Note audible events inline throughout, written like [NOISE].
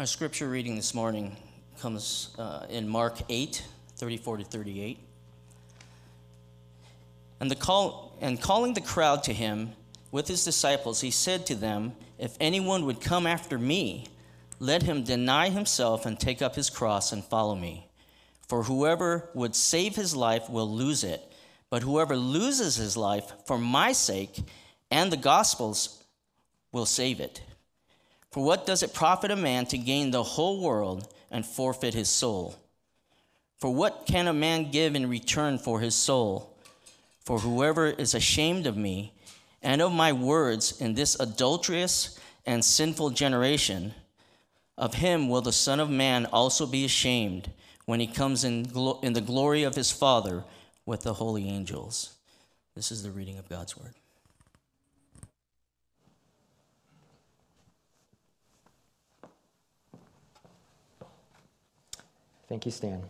Our scripture reading this morning comes uh, in Mark 8, 34 to 38. And, the call, and calling the crowd to him with his disciples, he said to them, If anyone would come after me, let him deny himself and take up his cross and follow me. For whoever would save his life will lose it, but whoever loses his life for my sake and the gospel's will save it. For what does it profit a man to gain the whole world and forfeit his soul? For what can a man give in return for his soul? For whoever is ashamed of me and of my words in this adulterous and sinful generation, of him will the Son of Man also be ashamed when he comes in, glo- in the glory of his Father with the holy angels. This is the reading of God's word. Thank you, Stan.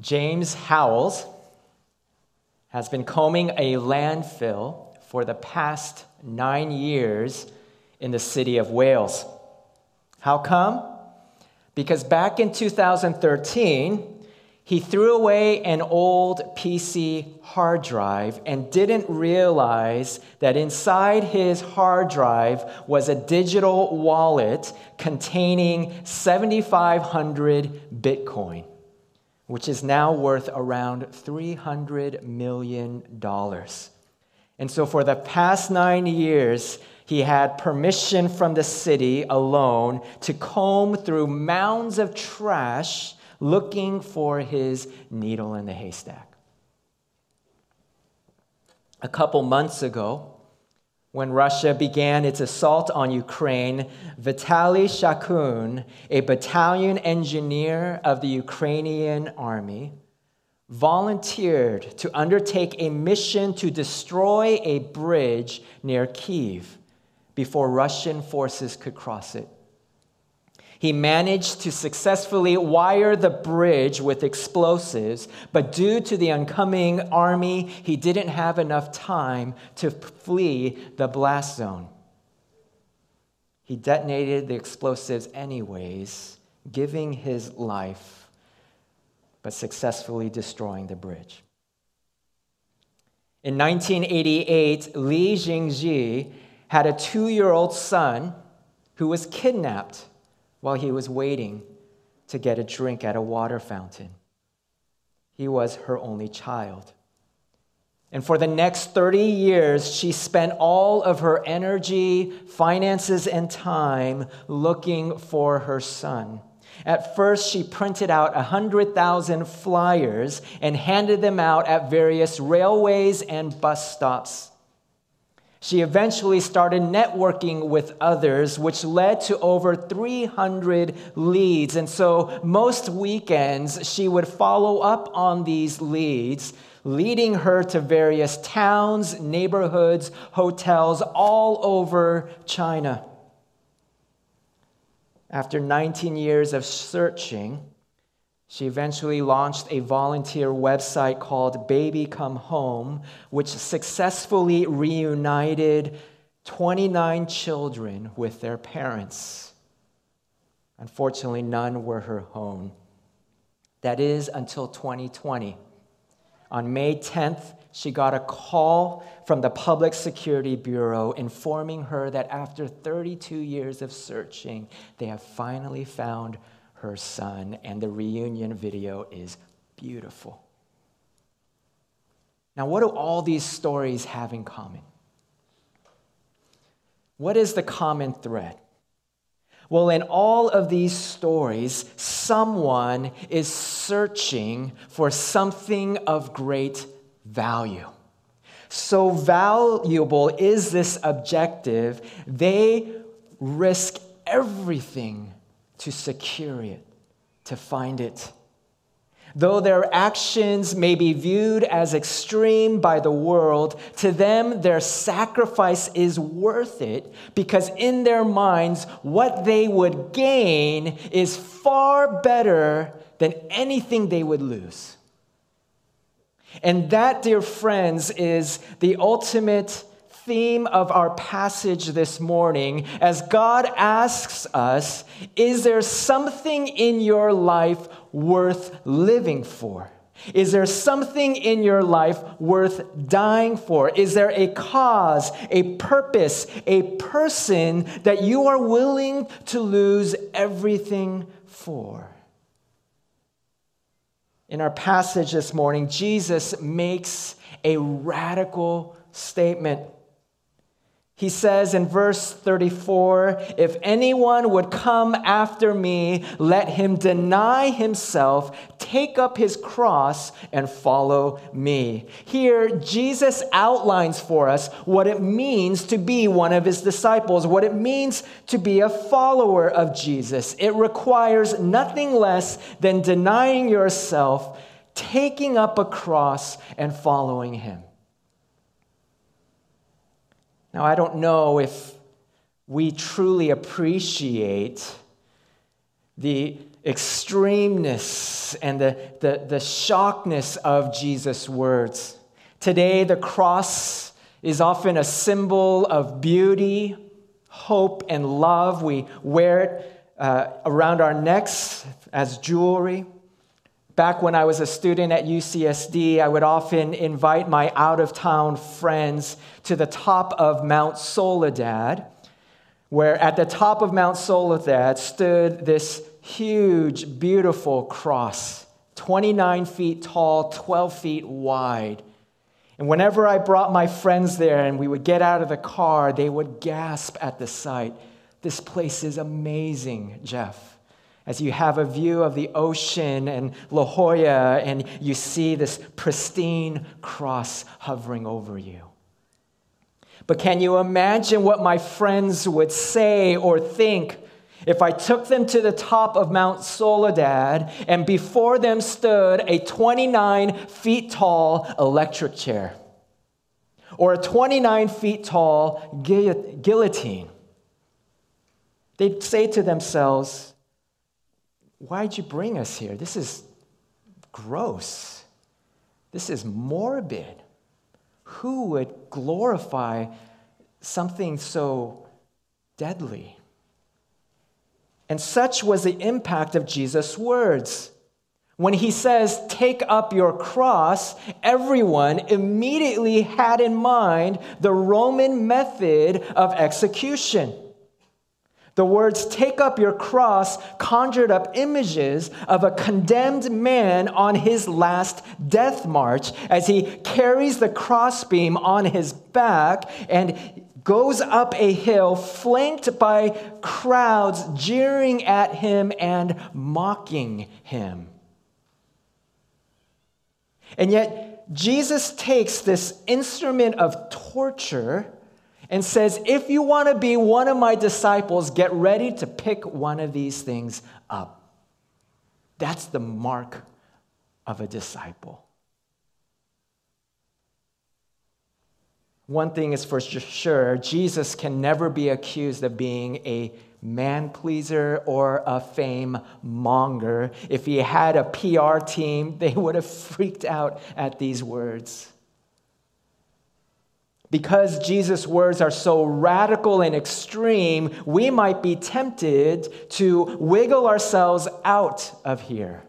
James Howells has been combing a landfill for the past nine years in the city of Wales. How come? Because back in 2013, he threw away an old PC hard drive and didn't realize that inside his hard drive was a digital wallet containing 7,500 Bitcoin, which is now worth around $300 million. And so, for the past nine years, he had permission from the city alone to comb through mounds of trash looking for his needle in the haystack. A couple months ago, when Russia began its assault on Ukraine, Vitaly Skakun, a battalion engineer of the Ukrainian army, volunteered to undertake a mission to destroy a bridge near Kiev before Russian forces could cross it. He managed to successfully wire the bridge with explosives, but due to the oncoming army, he didn't have enough time to flee the blast zone. He detonated the explosives anyways, giving his life, but successfully destroying the bridge. In 1988, Li Jingji had a two year old son who was kidnapped while he was waiting to get a drink at a water fountain. He was her only child. And for the next 30 years, she spent all of her energy, finances, and time looking for her son. At first, she printed out 100,000 flyers and handed them out at various railways and bus stops. She eventually started networking with others, which led to over 300 leads. And so most weekends, she would follow up on these leads, leading her to various towns, neighborhoods, hotels all over China. After 19 years of searching, she eventually launched a volunteer website called Baby Come Home, which successfully reunited 29 children with their parents. Unfortunately, none were her own. That is until 2020. On May 10th, she got a call from the Public Security Bureau informing her that after 32 years of searching, they have finally found her son, and the reunion video is beautiful. Now, what do all these stories have in common? What is the common thread? Well, in all of these stories, someone is searching for something of great value. So valuable is this objective, they risk everything to secure it, to find it. Though their actions may be viewed as extreme by the world, to them their sacrifice is worth it because in their minds, what they would gain is far better than anything they would lose. And that, dear friends, is the ultimate theme of our passage this morning as God asks us Is there something in your life worth living for? Is there something in your life worth dying for? Is there a cause, a purpose, a person that you are willing to lose everything for? In our passage this morning, Jesus makes a radical statement. He says in verse 34 If anyone would come after me, let him deny himself, take up his cross, and follow me. Here, Jesus outlines for us what it means to be one of his disciples, what it means to be a follower of Jesus. It requires nothing less than denying yourself, taking up a cross, and following him. Now, I don't know if we truly appreciate the extremeness and the, the, the shockness of Jesus' words. Today, the cross is often a symbol of beauty, hope, and love. We wear it uh, around our necks as jewelry. Back when I was a student at UCSD, I would often invite my out of town friends to the top of Mount Soledad, where at the top of Mount Soledad stood this huge, beautiful cross, 29 feet tall, 12 feet wide. And whenever I brought my friends there and we would get out of the car, they would gasp at the sight. This place is amazing, Jeff as you have a view of the ocean and La Jolla, and you see this pristine cross hovering over you. But can you imagine what my friends would say or think if I took them to the top of Mount Soledad and before them stood a 29 feet tall electric chair or a 29 feet tall guillotine? They'd say to themselves, Why'd you bring us here? This is gross. This is morbid. Who would glorify something so deadly? And such was the impact of Jesus' words. When he says, Take up your cross, everyone immediately had in mind the Roman method of execution. The words, take up your cross, conjured up images of a condemned man on his last death march as he carries the crossbeam on his back and goes up a hill flanked by crowds jeering at him and mocking him. And yet, Jesus takes this instrument of torture and says, If you want to be one of my disciples, get ready to pick one of these things up. That's the mark of a disciple. One thing is for sure Jesus can never be accused of being a man pleaser or a fame monger. If he had a PR team, they would have freaked out at these words. Because Jesus' words are so radical and extreme, we might be tempted to wiggle ourselves out of here.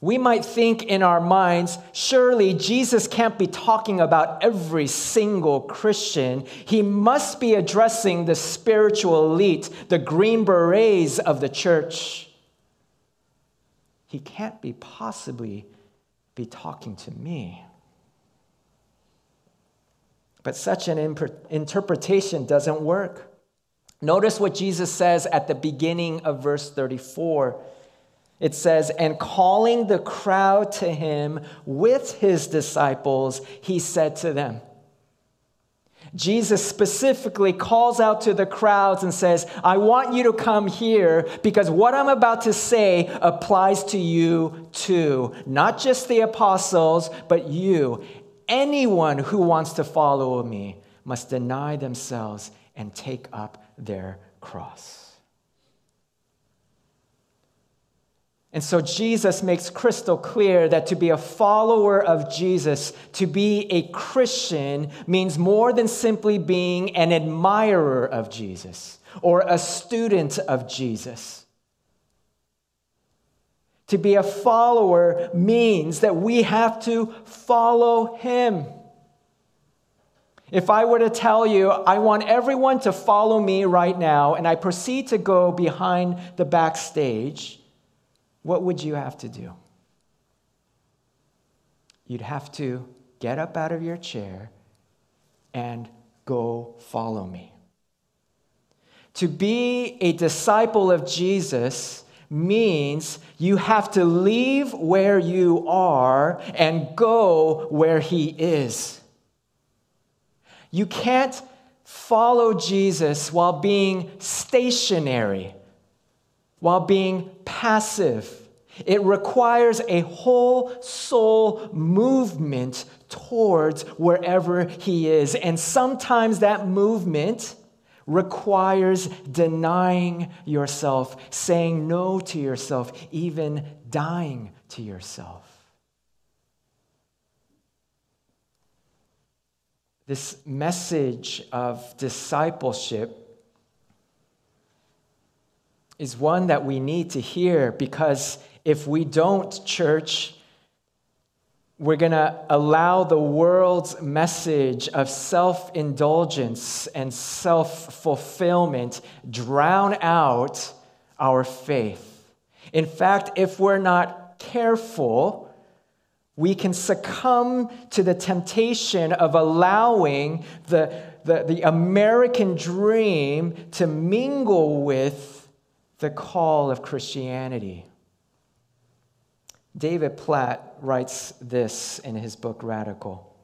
We might think in our minds, surely Jesus can't be talking about every single Christian. He must be addressing the spiritual elite, the green berets of the church. He can't be possibly be talking to me. But such an interpretation doesn't work. Notice what Jesus says at the beginning of verse 34. It says, And calling the crowd to him with his disciples, he said to them, Jesus specifically calls out to the crowds and says, I want you to come here because what I'm about to say applies to you too. Not just the apostles, but you. Anyone who wants to follow me must deny themselves and take up their cross. And so Jesus makes crystal clear that to be a follower of Jesus, to be a Christian, means more than simply being an admirer of Jesus or a student of Jesus. To be a follower means that we have to follow him. If I were to tell you, I want everyone to follow me right now, and I proceed to go behind the backstage, what would you have to do? You'd have to get up out of your chair and go follow me. To be a disciple of Jesus means you have to leave where you are and go where he is. You can't follow Jesus while being stationary while being passive. It requires a whole soul movement towards wherever He is. And sometimes that movement requires denying yourself, saying no to yourself, even dying to yourself. This message of discipleship is one that we need to hear because if we don't, church, we're going to allow the world's message of self indulgence and self fulfillment drown out our faith. In fact, if we're not careful, we can succumb to the temptation of allowing the, the, the American dream to mingle with the call of Christianity. David Platt writes this in his book Radical.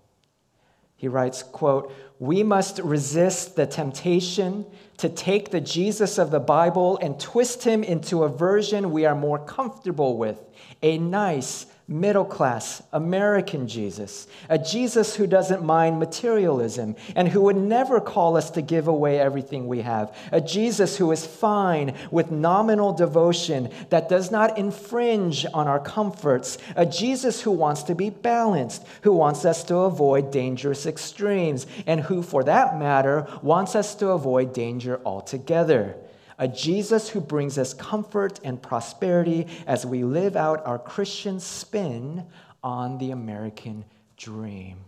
He writes, quote, "We must resist the temptation to take the Jesus of the Bible and twist him into a version we are more comfortable with, a nice, middle class American Jesus, a Jesus who doesn't mind materialism and who would never call us to give away everything we have, a Jesus who is fine with nominal devotion that does not infringe on our comforts, a Jesus who wants to be balanced, who wants us to avoid dangerous extremes, and who, for that matter, wants us to avoid danger altogether a Jesus who brings us comfort and prosperity as we live out our Christian spin on the American dream.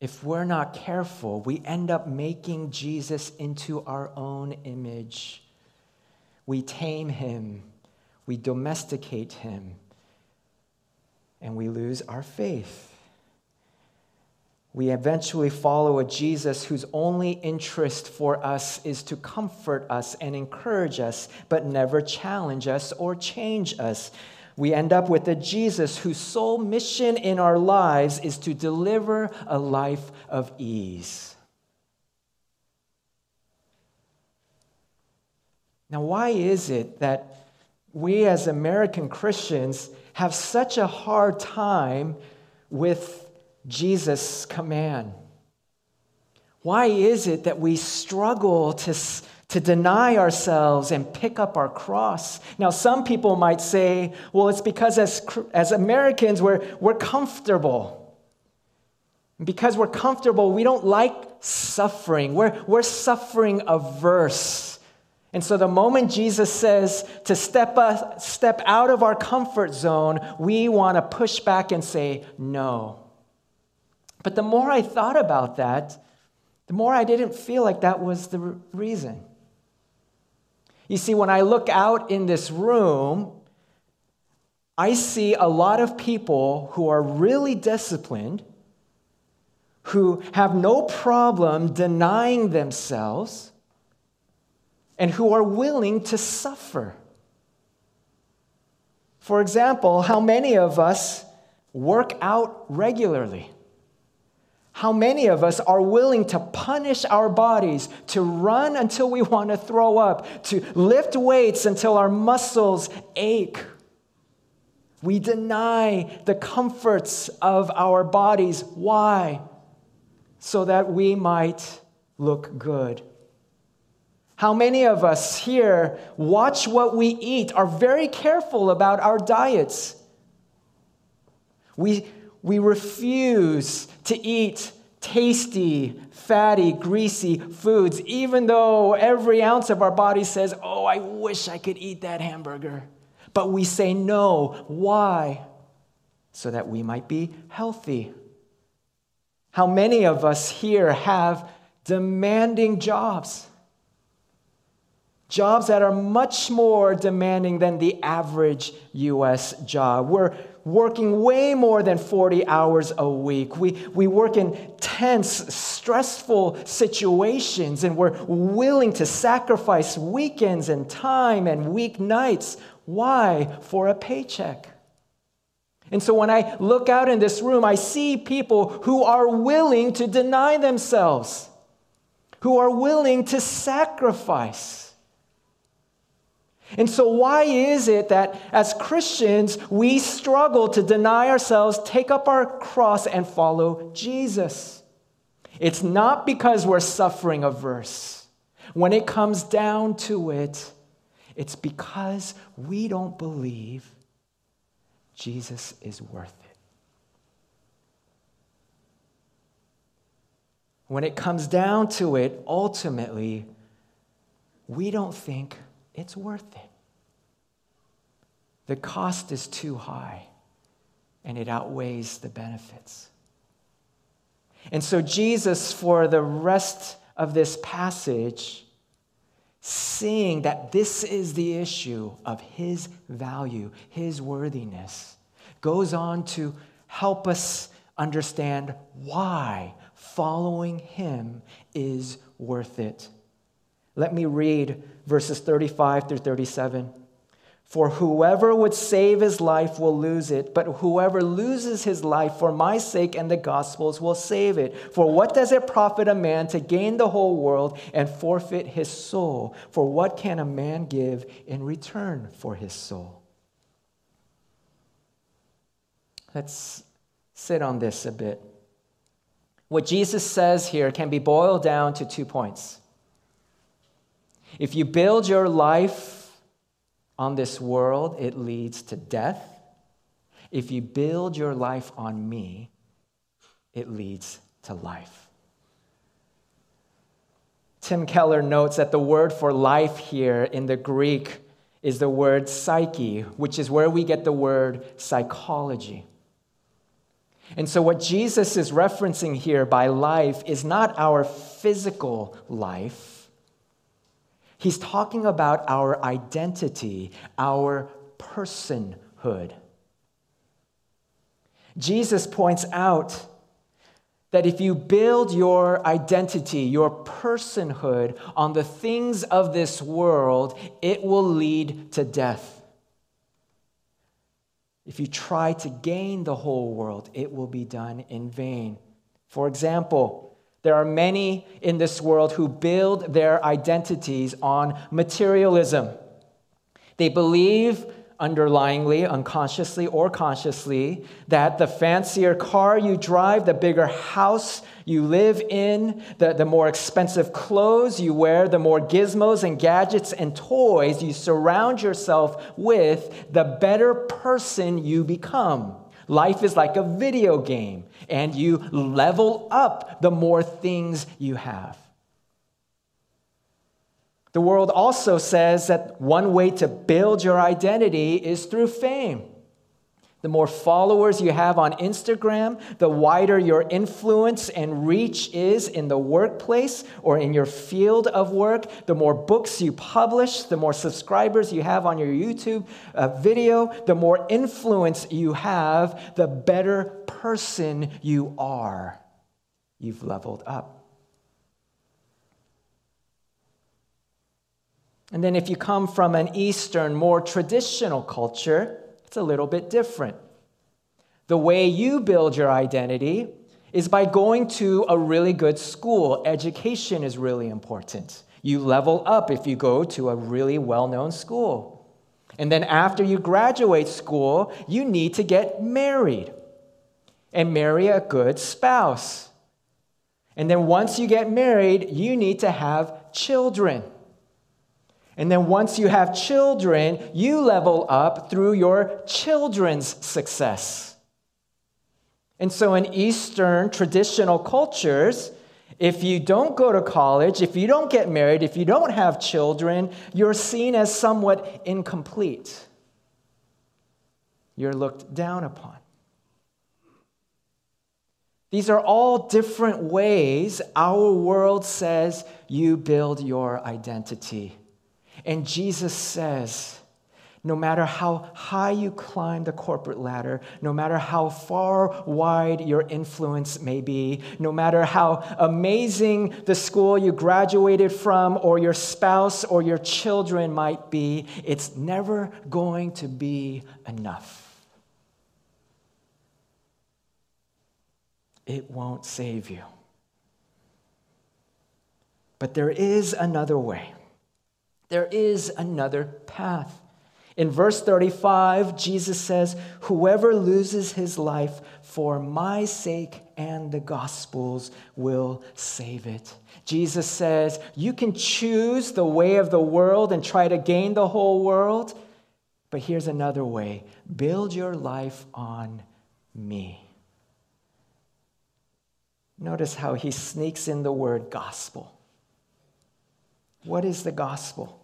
If we're not careful, we end up making Jesus into our own image. We tame him, we domesticate him, and we lose our faith we eventually follow a Jesus whose only interest for us is to comfort us and encourage us, but never challenge us or change us. We end up with a Jesus whose sole mission in our lives is to deliver a life of ease. Now, why is it that we as American Christians have such a hard time with Jesus' command? Why is it that we struggle to, to deny ourselves and pick up our cross? Now, some people might say, well, it's because as, as Americans, we're, we're comfortable. Because we're comfortable, we don't like suffering. We're, we're suffering averse. And so, the moment Jesus says to step, us, step out of our comfort zone, we want to push back and say, no. But the more I thought about that, the more I didn't feel like that was the reason. You see, when I look out in this room, I see a lot of people who are really disciplined, who have no problem denying themselves, and who are willing to suffer. For example, how many of us work out regularly? How many of us are willing to punish our bodies, to run until we [LAUGHS] want to throw up, to lift weights until our muscles ache? We deny the comforts of our bodies. Why? So that we might look good. How many of us here watch what we eat, are very careful about our diets? We, we refuse to eat tasty, fatty, greasy foods, even though every ounce of our body says, Oh, I wish I could eat that hamburger. But we say no. Why? So that we might be healthy. How many of us here have demanding jobs? Jobs that are much more demanding than the average US job. We're working way more than 40 hours a week. We, we work in tense, stressful situations, and we're willing to sacrifice weekends and time and weeknights. Why? For a paycheck. And so when I look out in this room, I see people who are willing to deny themselves, who are willing to sacrifice. And so, why is it that as Christians we struggle to deny ourselves, take up our cross, and follow Jesus? It's not because we're suffering averse. When it comes down to it, it's because we don't believe Jesus is worth it. When it comes down to it, ultimately, we don't think it's worth it. The cost is too high, and it outweighs the benefits. And so, Jesus, for the rest of this passage, seeing that this is the issue of his value, his worthiness, goes on to help us understand why following him is worth it. Let me read verses 35 through 37. For whoever would save his life will lose it, but whoever loses his life for my sake and the gospel's will save it. For what does it profit a man to gain the whole world and forfeit his soul? For what can a man give in return for his soul? Let's sit on this a bit. What Jesus says here can be boiled down to two points. If you build your life on this world, it leads to death. If you build your life on me, it leads to life. Tim Keller notes that the word for life here in the Greek is the word psyche, which is where we get the word psychology. And so, what Jesus is referencing here by life is not our physical life He's talking about our identity, our personhood. Jesus points out that if you build your identity, your personhood on the things of this world, it will lead to death. If you try to gain the whole world, it will be done in vain. For example, there are many in this world who build their identities on materialism. They believe underlyingly, unconsciously or consciously, that the fancier car you drive, the bigger house you live in, the, the more expensive clothes you wear, the more gizmos and gadgets and toys you surround yourself with, the better person you become. Life is like a video game, and you level up the more things you have. The world also says that one way to build your identity is through fame. The more followers you have on Instagram, the wider your influence and reach is in the workplace or in your field of work. The more books you publish, the more subscribers you have on your YouTube uh, video, the more influence you have, the better person you are. You've leveled up. And then, if you come from an Eastern, more traditional culture, it's a little bit different. The way you build your identity is by going to a really good school. Education is really important. You level up if you go to a really well known school. And then after you graduate school, you need to get married and marry a good spouse. And then once you get married, you need to have children. And then once you have children, you level up through your children's success. And so in Eastern traditional cultures, if you don't go to college, if you don't get married, if you don't have children, you're seen as somewhat incomplete. You're looked down upon. These are all different ways our world says you build your identity. And Jesus says, no matter how high you climb the corporate ladder, no matter how far wide your influence may be, no matter how amazing the school you graduated from, or your spouse or your children might be, it's never going to be enough. It won't save you. But there is another way. There is another path. In verse 35, Jesus says, Whoever loses his life for my sake and the gospel's will save it. Jesus says, You can choose the way of the world and try to gain the whole world, but here's another way build your life on me. Notice how he sneaks in the word gospel. What is the gospel?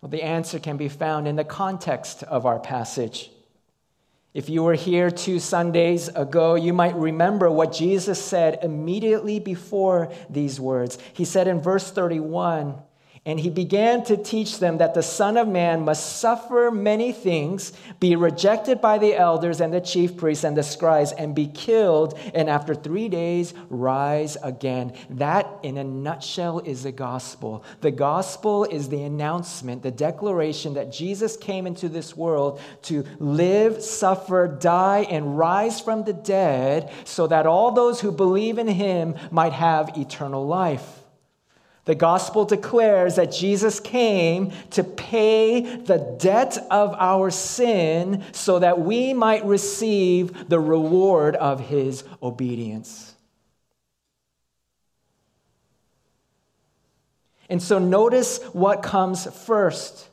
Well, the answer can be found in the context of our passage. If you were here two Sundays ago, you might remember what Jesus said immediately before these words. He said in verse 31 and he began to teach them that the Son of Man must suffer many things, be rejected by the elders and the chief priests and the scribes, and be killed, and after three days rise again. That, in a nutshell, is the gospel. The gospel is the announcement, the declaration that Jesus came into this world to live, suffer, die, and rise from the dead so that all those who believe in him might have eternal life. The gospel declares that Jesus came to pay the debt of our sin so that we might receive the reward of his obedience. And so notice what comes first.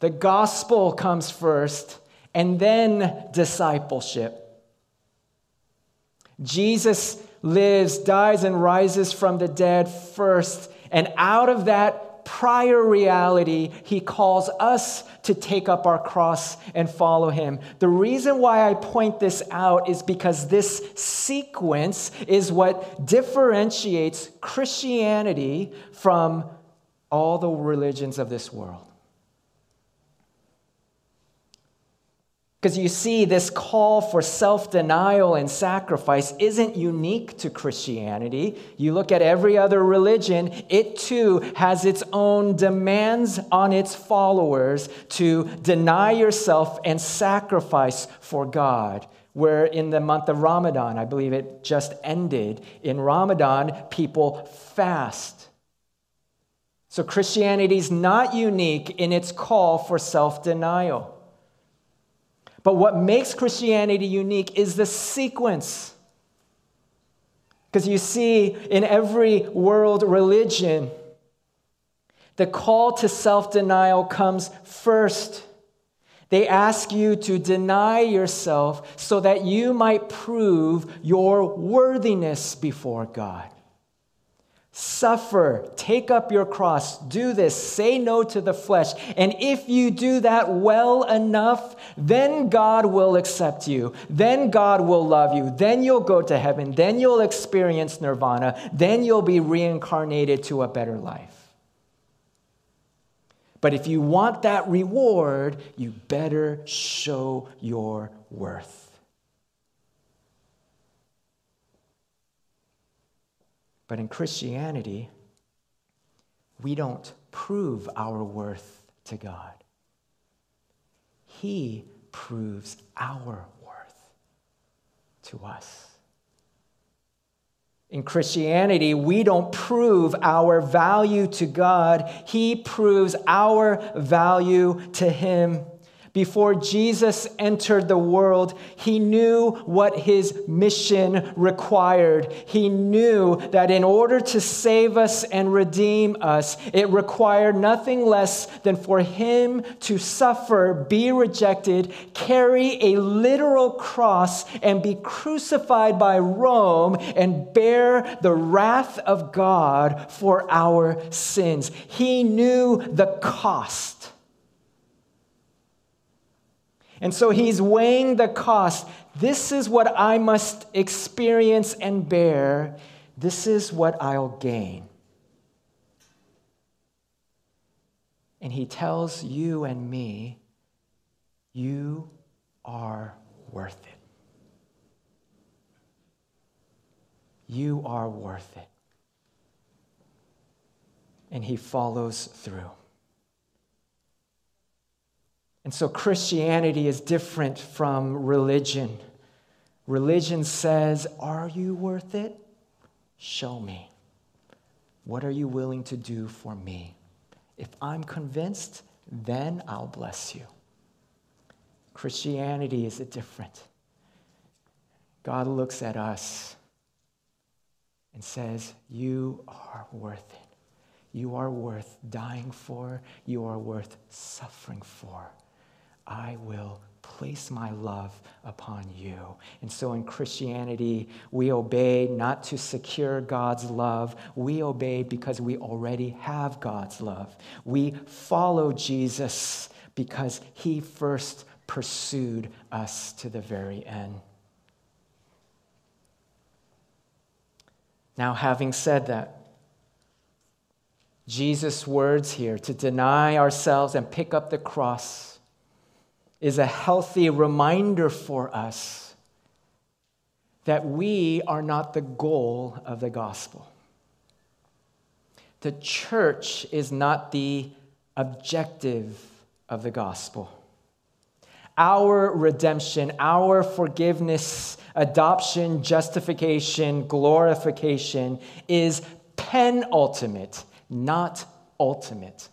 The gospel comes first, and then discipleship. Jesus lives, dies, and rises from the dead first. And out of that prior reality, he calls us to take up our cross and follow him. The reason why I point this out is because this sequence is what differentiates Christianity from all the religions of this world. Because you see, this call for self denial and sacrifice isn't unique to Christianity. You look at every other religion, it too has its own demands on its followers to deny yourself and sacrifice for God. Where in the month of Ramadan, I believe it just ended, in Ramadan, people fast. So Christianity is not unique in its call for self denial. But what makes Christianity unique is the sequence. Because you see, in every world religion, the call to self denial comes first. They ask you to deny yourself so that you might prove your worthiness before God. Suffer, take up your cross, do this, say no to the flesh. And if you do that well enough, then God will accept you. Then God will love you. Then you'll go to heaven. Then you'll experience nirvana. Then you'll be reincarnated to a better life. But if you want that reward, you better show your worth. But in Christianity, we don't prove our worth to God. He proves our worth to us. In Christianity, we don't prove our value to God, He proves our value to Him. Before Jesus entered the world, he knew what his mission required. He knew that in order to save us and redeem us, it required nothing less than for him to suffer, be rejected, carry a literal cross, and be crucified by Rome and bear the wrath of God for our sins. He knew the cost. And so he's weighing the cost. This is what I must experience and bear. This is what I'll gain. And he tells you and me, you are worth it. You are worth it. And he follows through. And so Christianity is different from religion. Religion says, Are you worth it? Show me. What are you willing to do for me? If I'm convinced, then I'll bless you. Christianity is different. God looks at us and says, You are worth it. You are worth dying for. You are worth suffering for. I will place my love upon you. And so in Christianity, we obey not to secure God's love, we obey because we already have God's love. We follow Jesus because he first pursued us to the very end. Now, having said that, Jesus' words here to deny ourselves and pick up the cross is a healthy reminder for us that we are not the goal of the gospel. The church is not the objective of the gospel. Our redemption, our forgiveness, adoption, justification, glorification is penultimate, not ultimate.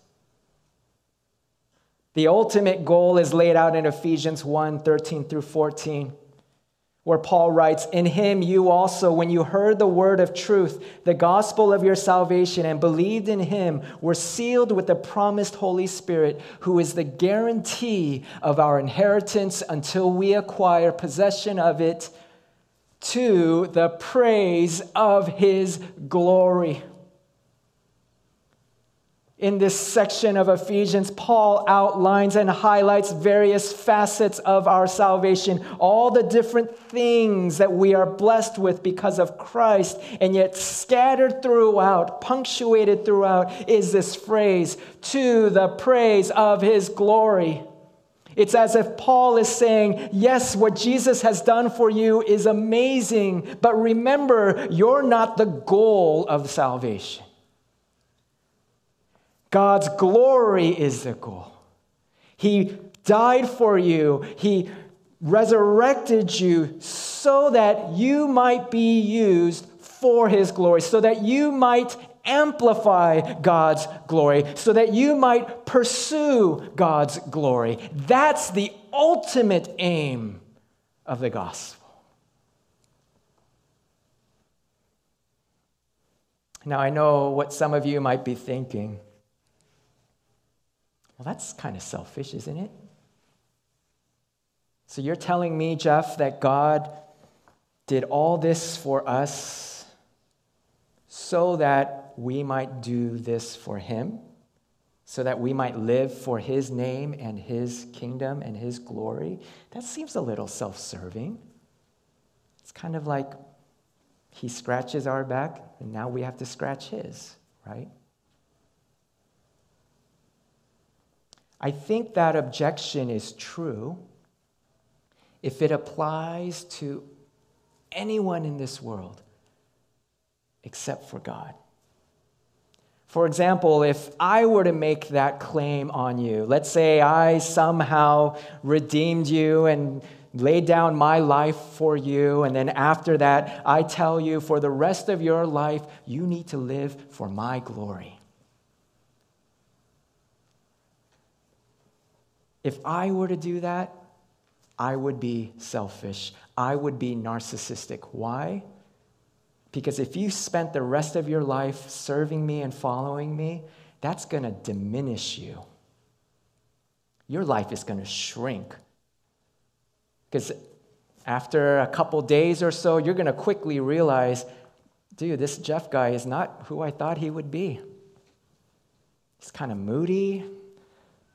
The ultimate goal is laid out in Ephesians 1 13 through 14, where Paul writes, In him you also, when you heard the word of truth, the gospel of your salvation, and believed in him, were sealed with the promised Holy Spirit, who is the guarantee of our inheritance until we acquire possession of it to the praise of his glory in this section of Ephesians, Paul outlines and highlights various facets of our salvation, all the different things that we are blessed with because of Christ. And yet, scattered throughout, punctuated throughout, is this phrase, to the praise of his glory. It's as if Paul is saying, Yes, what Jesus has done for you is amazing, but remember, you're not the goal of salvation. God's glory is the goal. He died for you, He resurrected you so that you might be used for His glory, so that you might amplify God's glory, so that you might pursue God's glory. That's the ultimate aim of the gospel. Now, I know what some of you might be thinking. Well, that's kind of selfish, isn't it? So you're telling me, Jeff, that God did all this for us so that we might do this for Him, so that we might live for His name and His kingdom and His glory? That seems a little self serving. It's kind of like He scratches our back, and now we have to scratch His, right? I think that objection is true if it applies to anyone in this world except for God. For example, if I were to make that claim on you, let's say I somehow redeemed you and laid down my life for you, and then after that, I tell you for the rest of your life, you need to live for my glory. If I were to do that, I would be selfish. I would be narcissistic. Why? Because if you spent the rest of your life serving me and following me, that's going to diminish you. Your life is going to shrink. Because after a couple days or so, you're going to quickly realize, dude, this Jeff guy is not who I thought he would be. He's kind of moody,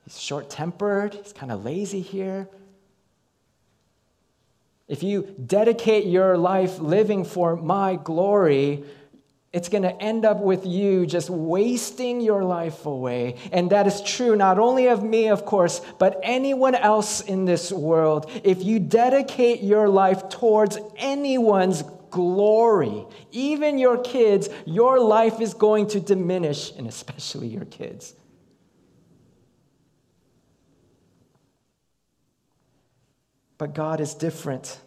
he's short tempered, he's kind of lazy here. If you dedicate your life living for my glory, it's going to end up with you just wasting your life away. And that is true not only of me, of course, but anyone else in this world. If you dedicate your life towards anyone's glory, even your kids, your life is going to diminish, and especially your kids. But God is different.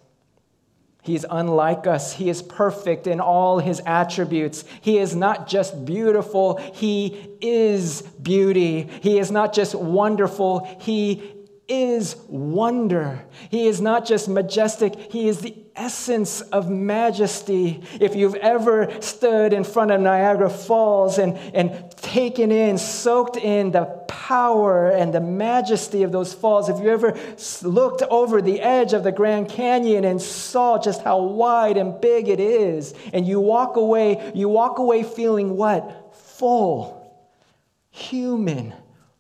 He is unlike us. He is perfect in all his attributes. He is not just beautiful, he is beauty. He is not just wonderful, he is wonder. He is not just majestic, he is the essence of majesty. If you've ever stood in front of Niagara Falls and, and taken in, soaked in the power and the majesty of those falls, if you ever looked over the edge of the Grand Canyon and saw just how wide and big it is, and you walk away, you walk away feeling what? Full, human.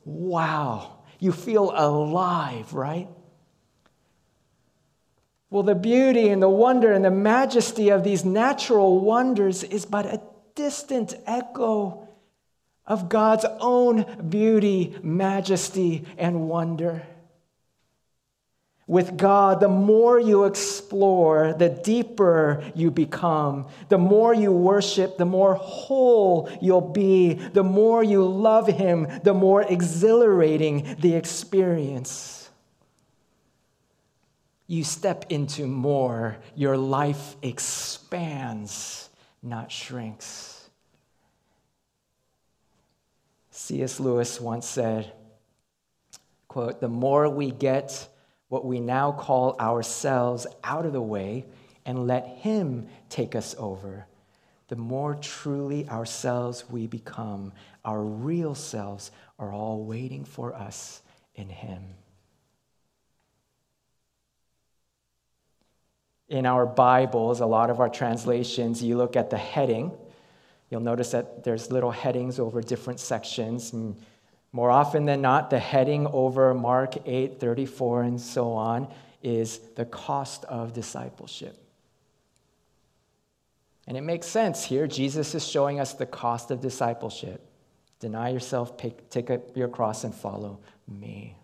Wow. You feel alive, right? Well, the beauty and the wonder and the majesty of these natural wonders is but a distant echo of God's own beauty, majesty, and wonder. With God, the more you explore, the deeper you become. The more you worship, the more whole you'll be. The more you love Him, the more exhilarating the experience you step into more, your life expands, not shrinks. C.S. Lewis once said, quote, the more we get what we now call ourselves out of the way and let Him take us over, the more truly ourselves we become. Our real selves are all waiting for us in Him. in our Bibles, a lot of our translations, you look at the heading. You'll notice that there's little headings over different sections. And more often than not, the heading over Mark 8, 34, and so on is the cost of discipleship. And it makes sense here. Jesus is showing us the cost of discipleship. Deny yourself, take up your cross, and follow me.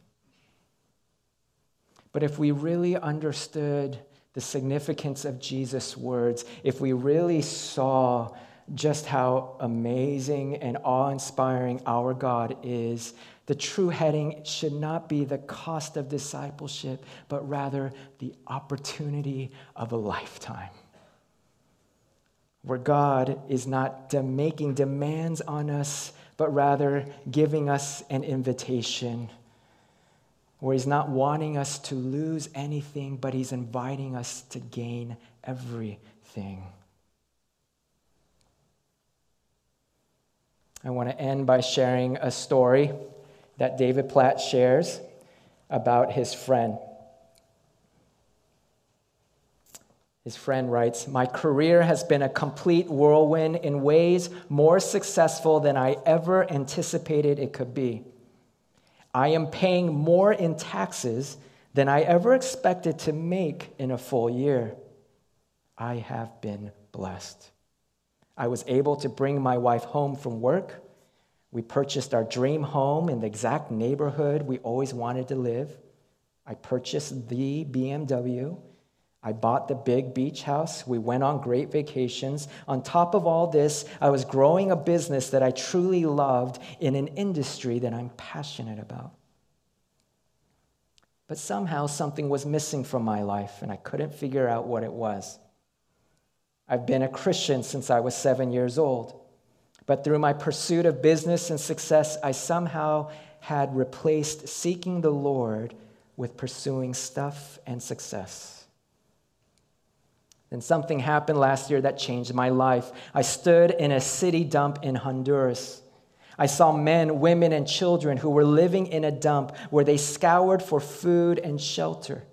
But if we really understood the significance of Jesus' words, if we really saw just how amazing and awe inspiring our God is, the true heading should not be the cost of discipleship, but rather the opportunity of a lifetime. Where God is not making demands on us, but rather giving us an invitation where He's not wanting us to lose anything, but He's inviting us to gain everything. I want to end by sharing a story that David Platt shares about his friend. His friend writes My career has been a complete whirlwind in ways more successful than I ever anticipated it could be. I am paying more in taxes than I ever expected to make in a full year. I have been blessed. I was able to bring my wife home from work. We purchased our dream home in the exact neighborhood we always wanted to live. I purchased the BMW. I bought the big beach house. We went on great vacations. On top of all this, I was growing a business that I truly loved in an industry that I'm passionate about. But somehow something was missing from my life, and I couldn't figure out what it was. I've been a Christian since I was seven years old, but through my pursuit of business and success, I somehow had replaced seeking the Lord with pursuing stuff and success. Then something happened last year that changed my life. I stood in a city dump in Honduras. I saw men, women, and children who were living in a dump where they scoured for food and shelter.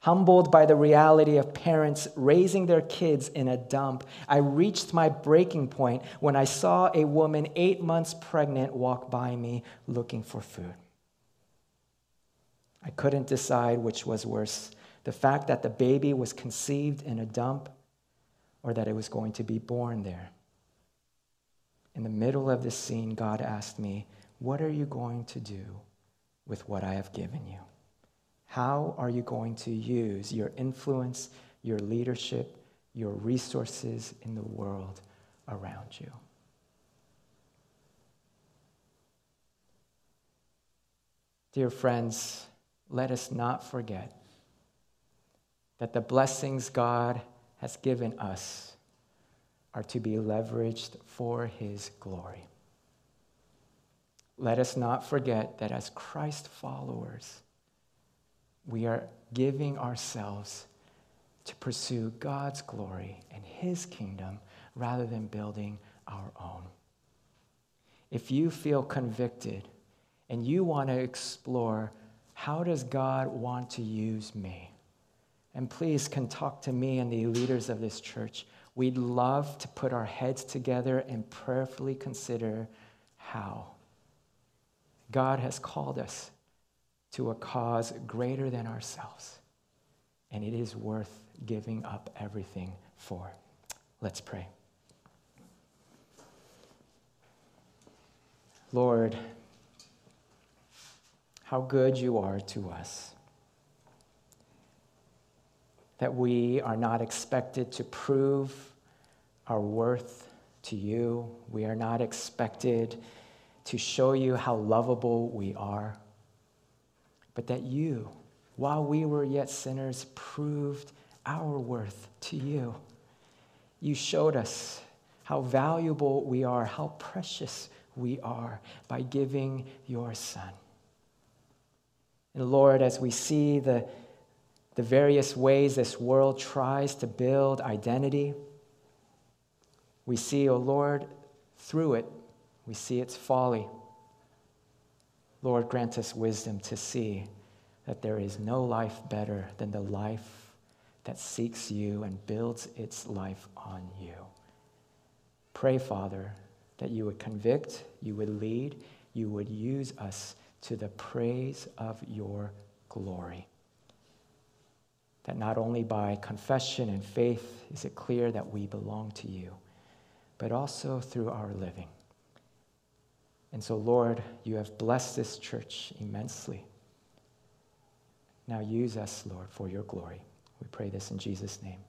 Humbled by the reality of parents raising their kids in a dump, I reached my breaking point when I saw a woman eight months pregnant walk by me looking for food. I couldn't decide which was worse the fact that the baby was conceived in a dump or that it was going to be born there. In the middle of this scene, God asked me, What are you going to do with what I have given you? How are you going to use your influence, your leadership, your resources in the world around you? Dear friends, let us not forget that the blessings God has given us are to be leveraged for his glory. Let us not forget that as Christ followers, we are giving ourselves to pursue God's glory and his kingdom rather than building our own. If you feel convicted and you want to explore how does God want to use me? And please can talk to me and the leaders of this church. We'd love to put our heads together and prayerfully consider how. God has called us to a cause greater than ourselves, and it is worth giving up everything for. Let's pray. Lord, how good you are to us that we are not expected to prove our worth to you. We are not expected to show you how lovable we are, but that you, while we were yet sinners, proved our worth to you. You showed us how valuable we are, how precious we are by giving your Son. And Lord, as we see the the various ways this world tries to build identity. We see, O oh Lord, through it, we see its folly. Lord, grant us wisdom to see that there is no life better than the life that seeks you and builds its life on you. Pray, Father, that you would convict, you would lead, you would use us to the praise of your glory that not only by confession and faith is it clear that we belong to you, but also through our living. And so, Lord, you have blessed this church immensely. Now use us, Lord, for your glory. We pray this in Jesus' name.